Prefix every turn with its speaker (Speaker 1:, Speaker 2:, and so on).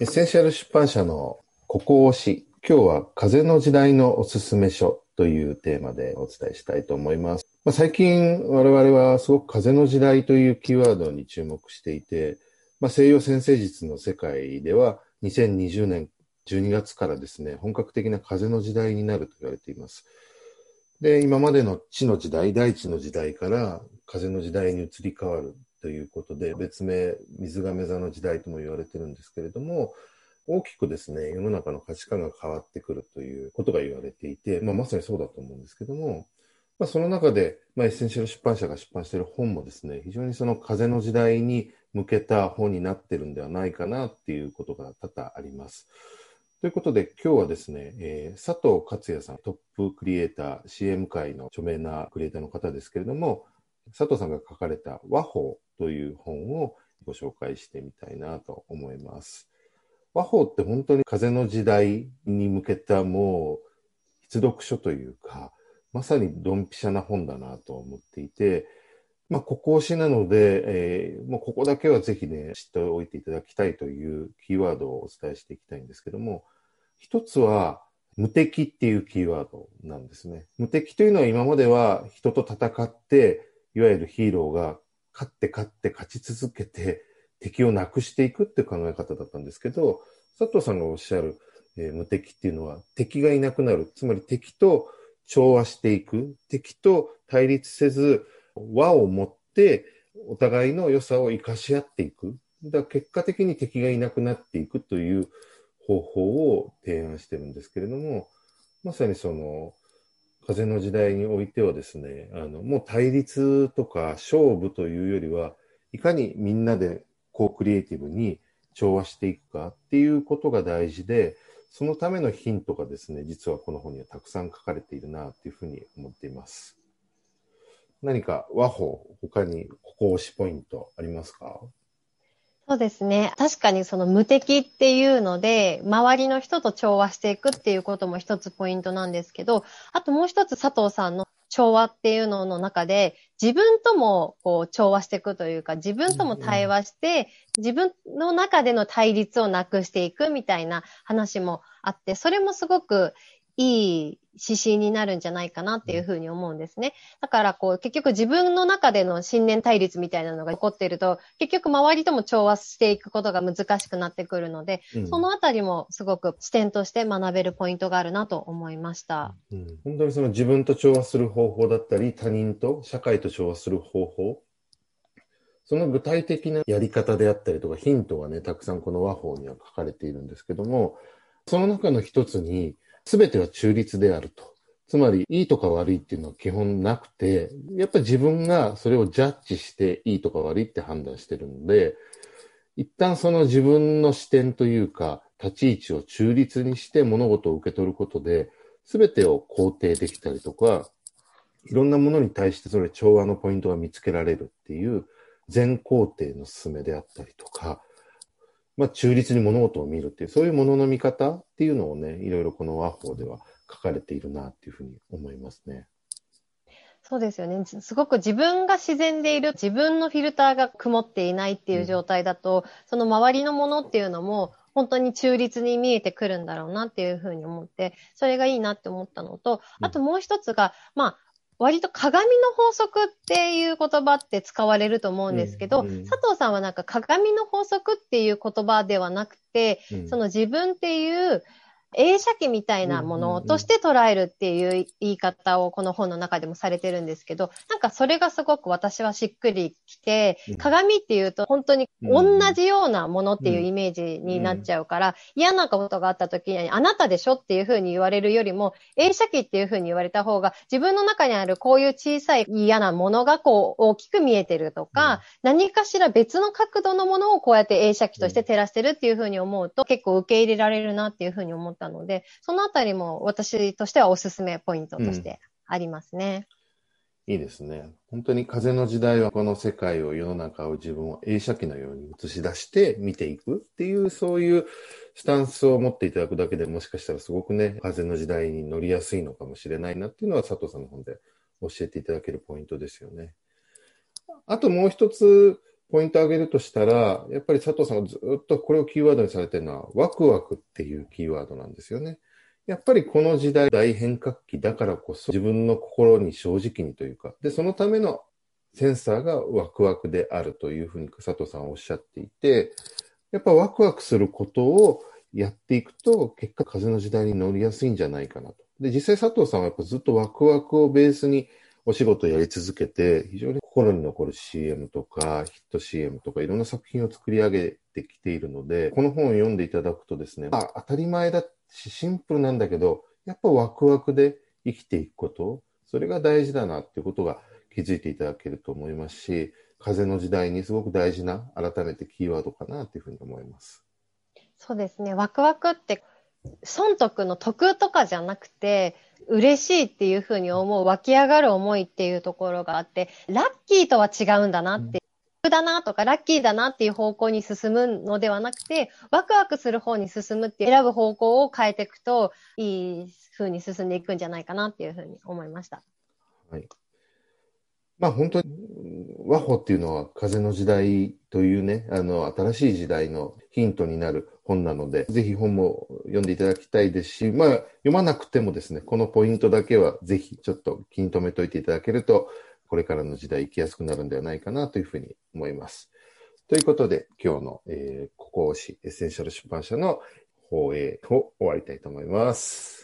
Speaker 1: エッセンシャル出版社のここ推し。今日は風の時代のおすすめ書というテーマでお伝えしたいと思います。まあ、最近我々はすごく風の時代というキーワードに注目していて、まあ、西洋占星術の世界では2020年12月からですね、本格的な風の時代になると言われています。で、今までの地の時代、大地の時代から風の時代に移り変わるということで、別名、水瓶座の時代とも言われてるんですけれども、大きくですね、世の中の価値観が変わってくるということが言われていて、まあ、まさにそうだと思うんですけども、まあ、その中で、まあ、エッセンシャル出版社が出版している本もですね、非常にその風の時代に向けた本になってるんではないかなっていうことが多々あります。ということで、今日はですね、えー、佐藤克也さん、トップクリエイター、CM 界の著名なクリエイターの方ですけれども、佐藤さんが書かれた和法という本をご紹介してみたいなと思います。和法って本当に風の時代に向けたもう必読書というか、まさにドンピシャな本だなと思っていて、まあ、ここ推しなので、えー、もうここだけはぜひね、知っておいていただきたいというキーワードをお伝えしていきたいんですけども、一つは、無敵っていうキーワードなんですね。無敵というのは今までは人と戦って、いわゆるヒーローが勝って勝って勝ち続けて敵をなくしていくっていう考え方だったんですけど、佐藤さんがおっしゃる、えー、無敵っていうのは敵がいなくなる。つまり敵と調和していく。敵と対立せず、和を持ってお互いの良さを生かし合っていく。だ結果的に敵がいなくなっていくという方法を提案してるんですけれども、まさにその、風の時代においてはですね、あの、もう対立とか勝負というよりは、いかにみんなでこうクリエイティブに調和していくかっていうことが大事で、そのためのヒントがですね、実はこの本にはたくさん書かれているなっていうふうに思っています。何か和法、他にここ推しポイントありますか？
Speaker 2: そうですね。確かにその無敵っていうので、周りの人と調和していくっていうことも一つポイントなんですけど、あともう一つ佐藤さんの調和っていうのの中で、自分ともこう調和していくというか、自分とも対話して、自分の中での対立をなくしていくみたいな話もあって、それもすごくいい指針になるんじゃないかなっていうふうに思うんですね。だからこう結局自分の中での信念対立みたいなのが起こっていると結局周りとも調和していくことが難しくなってくるので、うん、そのあたりもすごく視点として学べるポイントがあるなと思いました。
Speaker 1: うん、本当にその自分と調和する方法だったり他人と社会と調和する方法その具体的なやり方であったりとかヒントがね、たくさんこの和法には書かれているんですけども、その中の一つに、すべては中立であると。つまり、いいとか悪いっていうのは基本なくて、やっぱり自分がそれをジャッジしていいとか悪いって判断してるので、一旦その自分の視点というか、立ち位置を中立にして物事を受け取ることで、すべてを肯定できたりとか、いろんなものに対してそれ調和のポイントが見つけられるっていう全肯定の進めであったりとか、まあ、中立に物事を見るっていう、そういうものの見方っていうのをね、いろいろこの和法では書かれているなっていうふうに思いますね。
Speaker 2: そうですよね。すごく自分が自然でいる、自分のフィルターが曇っていないっていう状態だと、うん、その周りのものっていうのも、本当に中立に見えてくるんだろうなっていうふうに思って、それがいいなって思ったのと、あともう一つが、まあ、割と鏡の法則っていう言葉って使われると思うんですけど、うんうん、佐藤さんはなんか鏡の法則っていう言葉ではなくて、うん、その自分っていう映写機みたいなものとして捉えるっていう言い方をこの本の中でもされてるんですけど、なんかそれがすごく私はしっくりきて、鏡っていうと本当に同じようなものっていうイメージになっちゃうから、嫌なことがあった時にあなたでしょっていうふうに言われるよりも、映写機っていうふうに言われた方が、自分の中にあるこういう小さい嫌なものがこう大きく見えてるとか、何かしら別の角度のものをこうやって映写機として照らしてるっていうふうに思うと、結構受け入れられるなっていうふうに思ってったので、そのあたりも私としてはおすすめポイントとしてありますね。
Speaker 1: うん、いいですね。本当に風の時代はこの世界を世の中を自分を映写機のように映し出して見ていくっていう、そういうスタンスを持っていただくだけでもしかしたらすごくね、風の時代に乗りやすいのかもしれないなっていうのは佐藤さんの本で教えていただけるポイントですよね。あともう一つ、ポイントを挙げるとしたら、やっぱり佐藤さんがずっとこれをキーワードにされてるのは、ワクワクっていうキーワードなんですよね。やっぱりこの時代大変革期だからこそ自分の心に正直にというか、で、そのためのセンサーがワクワクであるというふうに佐藤さんおっしゃっていて、やっぱワクワクすることをやっていくと、結果風の時代に乗りやすいんじゃないかなと。で、実際佐藤さんはやっぱずっとワクワクをベースにお仕事をやり続けて、非常に心に残る CM とか、ヒット CM とか、いろんな作品を作り上げてきているので、この本を読んでいただくとですね、まあ当たり前だし、シンプルなんだけど、やっぱワクワクで生きていくこと、それが大事だなっていうことが気づいていただけると思いますし、風の時代にすごく大事な、改めてキーワードかなというふうに思います。
Speaker 2: そうですね。ワクワクって、損得の得とかじゃなくて、嬉しいっていうふうに思う、湧き上がる思いっていうところがあって、ラッキーとは違うんだなって、うん、だなとかラッキーだなっていう方向に進むのではなくて、ワクワクする方に進むって選ぶ方向を変えていくと、いいふうに進んでいくんじゃないかなっていうふうに思いました。
Speaker 1: はい。まあ本当に和法っていうのは風の時代というね、あの新しい時代のヒントになる本なので、ぜひ本も読んでいただきたいですし、まあ読まなくてもですね、このポイントだけはぜひちょっと気に留めておいていただけると、これからの時代生きやすくなるんではないかなというふうに思います。ということで、今日の、えー、ここ推しエッセンシャル出版社の放映を終わりたいと思います。